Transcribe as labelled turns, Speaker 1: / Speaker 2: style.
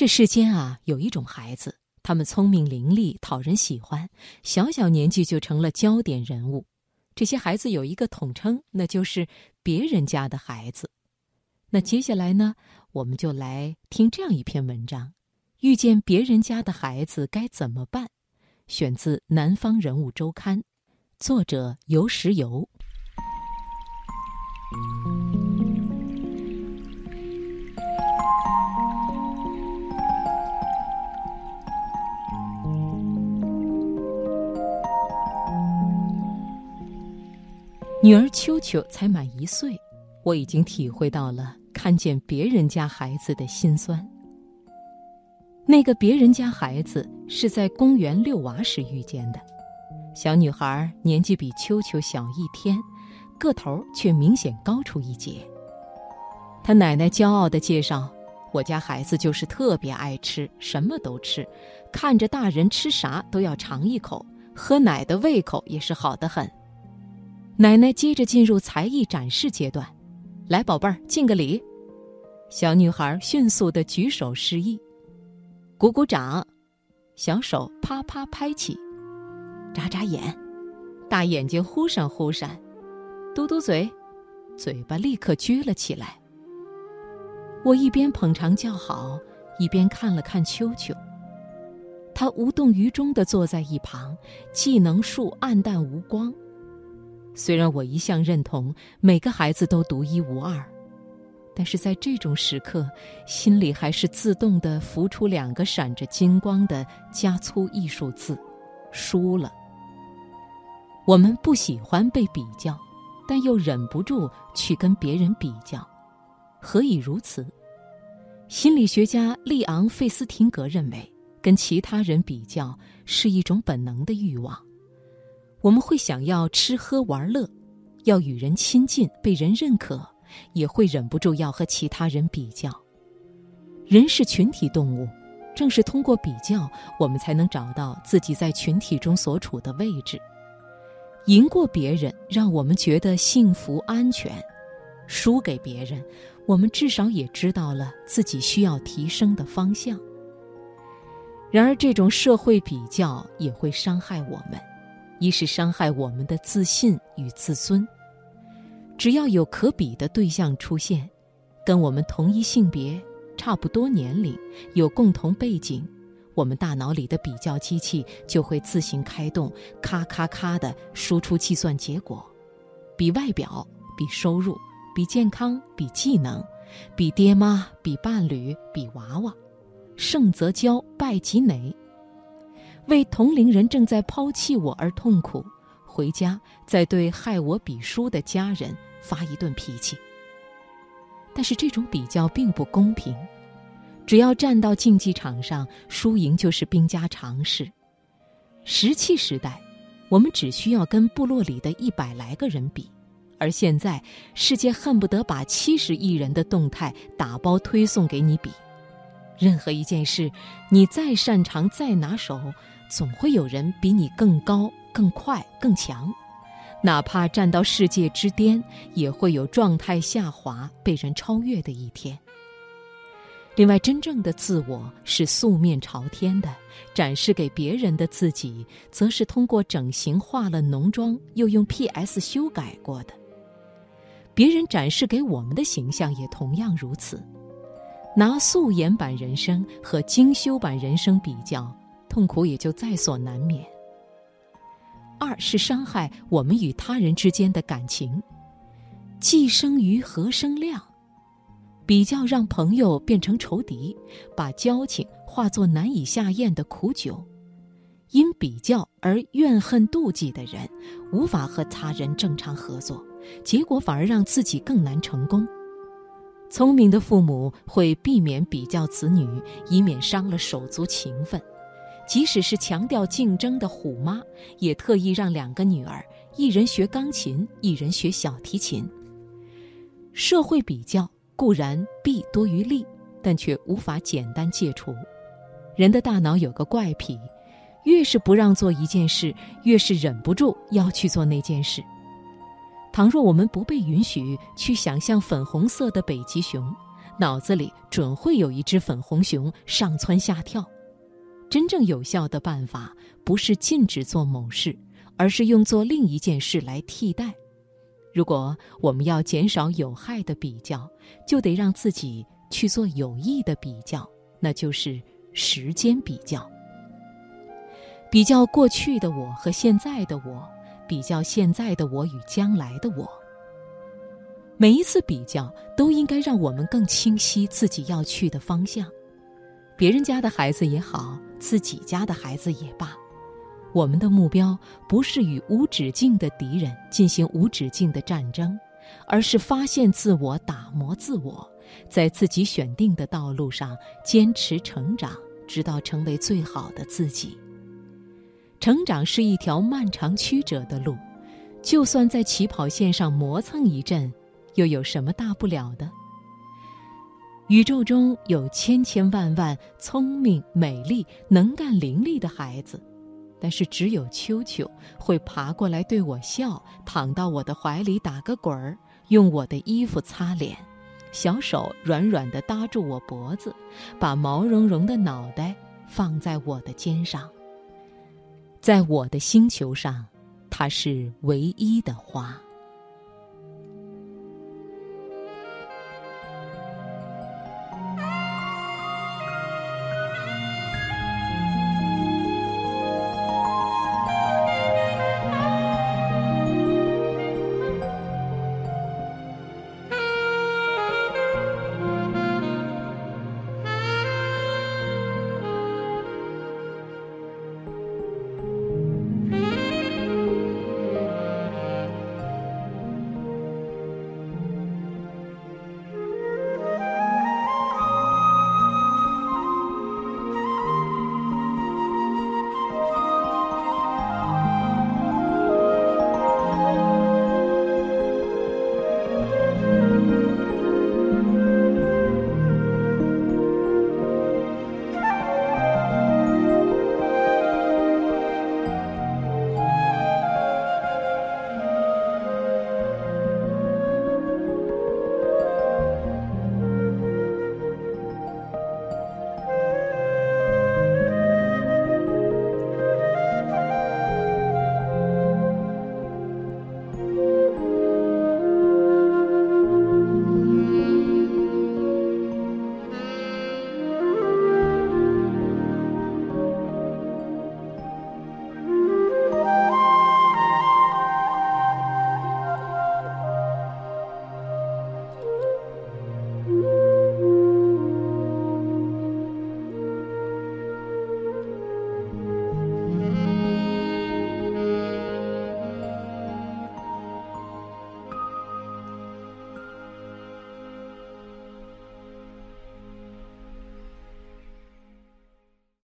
Speaker 1: 这世间啊，有一种孩子，他们聪明伶俐，讨人喜欢，小小年纪就成了焦点人物。这些孩子有一个统称，那就是别人家的孩子。那接下来呢，我们就来听这样一篇文章：遇见别人家的孩子该怎么办？选自《南方人物周刊》，作者游石游。女儿秋秋才满一岁，我已经体会到了看见别人家孩子的心酸。那个别人家孩子是在公园遛娃时遇见的，小女孩年纪比秋秋小一天，个头却明显高出一截。她奶奶骄傲地介绍：“我家孩子就是特别爱吃，什么都吃，看着大人吃啥都要尝一口，喝奶的胃口也是好得很。”奶奶接着进入才艺展示阶段，来，宝贝儿，敬个礼。小女孩迅速的举手示意，鼓鼓掌，小手啪啪拍起，眨眨眼，大眼睛忽闪忽闪，嘟嘟嘴，嘴巴立刻撅了起来。我一边捧场叫好，一边看了看秋秋。他无动于衷的坐在一旁，技能树暗淡无光。虽然我一向认同每个孩子都独一无二，但是在这种时刻，心里还是自动的浮出两个闪着金光的加粗艺术字：输了。我们不喜欢被比较，但又忍不住去跟别人比较，何以如此？心理学家利昂·费斯廷格认为，跟其他人比较是一种本能的欲望。我们会想要吃喝玩乐，要与人亲近，被人认可，也会忍不住要和其他人比较。人是群体动物，正是通过比较，我们才能找到自己在群体中所处的位置。赢过别人，让我们觉得幸福安全；输给别人，我们至少也知道了自己需要提升的方向。然而，这种社会比较也会伤害我们。一是伤害我们的自信与自尊。只要有可比的对象出现，跟我们同一性别、差不多年龄、有共同背景，我们大脑里的比较机器就会自行开动，咔咔咔的输出计算结果：比外表、比收入、比健康、比技能、比爹妈、比伴侣、比娃娃，胜则骄，败即馁。为同龄人正在抛弃我而痛苦，回家再对害我比输的家人发一顿脾气。但是这种比较并不公平，只要站到竞技场上，输赢就是兵家常事。石器时代，我们只需要跟部落里的一百来个人比，而现在世界恨不得把七十亿人的动态打包推送给你比。任何一件事，你再擅长、再拿手。总会有人比你更高、更快、更强，哪怕站到世界之巅，也会有状态下滑、被人超越的一天。另外，真正的自我是素面朝天的，展示给别人的自己，则是通过整形、化了浓妆，又用 PS 修改过的。别人展示给我们的形象也同样如此。拿素颜版人生和精修版人生比较。痛苦也就在所难免。二是伤害我们与他人之间的感情，既生瑜何生亮？比较让朋友变成仇敌，把交情化作难以下咽的苦酒。因比较而怨恨妒忌的人，无法和他人正常合作，结果反而让自己更难成功。聪明的父母会避免比较子女，以免伤了手足情分。即使是强调竞争的虎妈，也特意让两个女儿，一人学钢琴，一人学小提琴。社会比较固然弊多于利，但却无法简单戒除。人的大脑有个怪癖，越是不让做一件事，越是忍不住要去做那件事。倘若我们不被允许去想象粉红色的北极熊，脑子里准会有一只粉红熊上蹿下跳。真正有效的办法不是禁止做某事，而是用做另一件事来替代。如果我们要减少有害的比较，就得让自己去做有益的比较，那就是时间比较。比较过去的我和现在的我，比较现在的我与将来的我。每一次比较都应该让我们更清晰自己要去的方向。别人家的孩子也好，自己家的孩子也罢，我们的目标不是与无止境的敌人进行无止境的战争，而是发现自我、打磨自我，在自己选定的道路上坚持成长，直到成为最好的自己。成长是一条漫长曲折的路，就算在起跑线上磨蹭一阵。又有什么大不了的？宇宙中有千千万万聪明、美丽、能干、伶俐的孩子，但是只有秋秋会爬过来对我笑，躺到我的怀里打个滚儿，用我的衣服擦脸，小手软软地搭住我脖子，把毛茸茸的脑袋放在我的肩上。在我的星球上，它是唯一的花。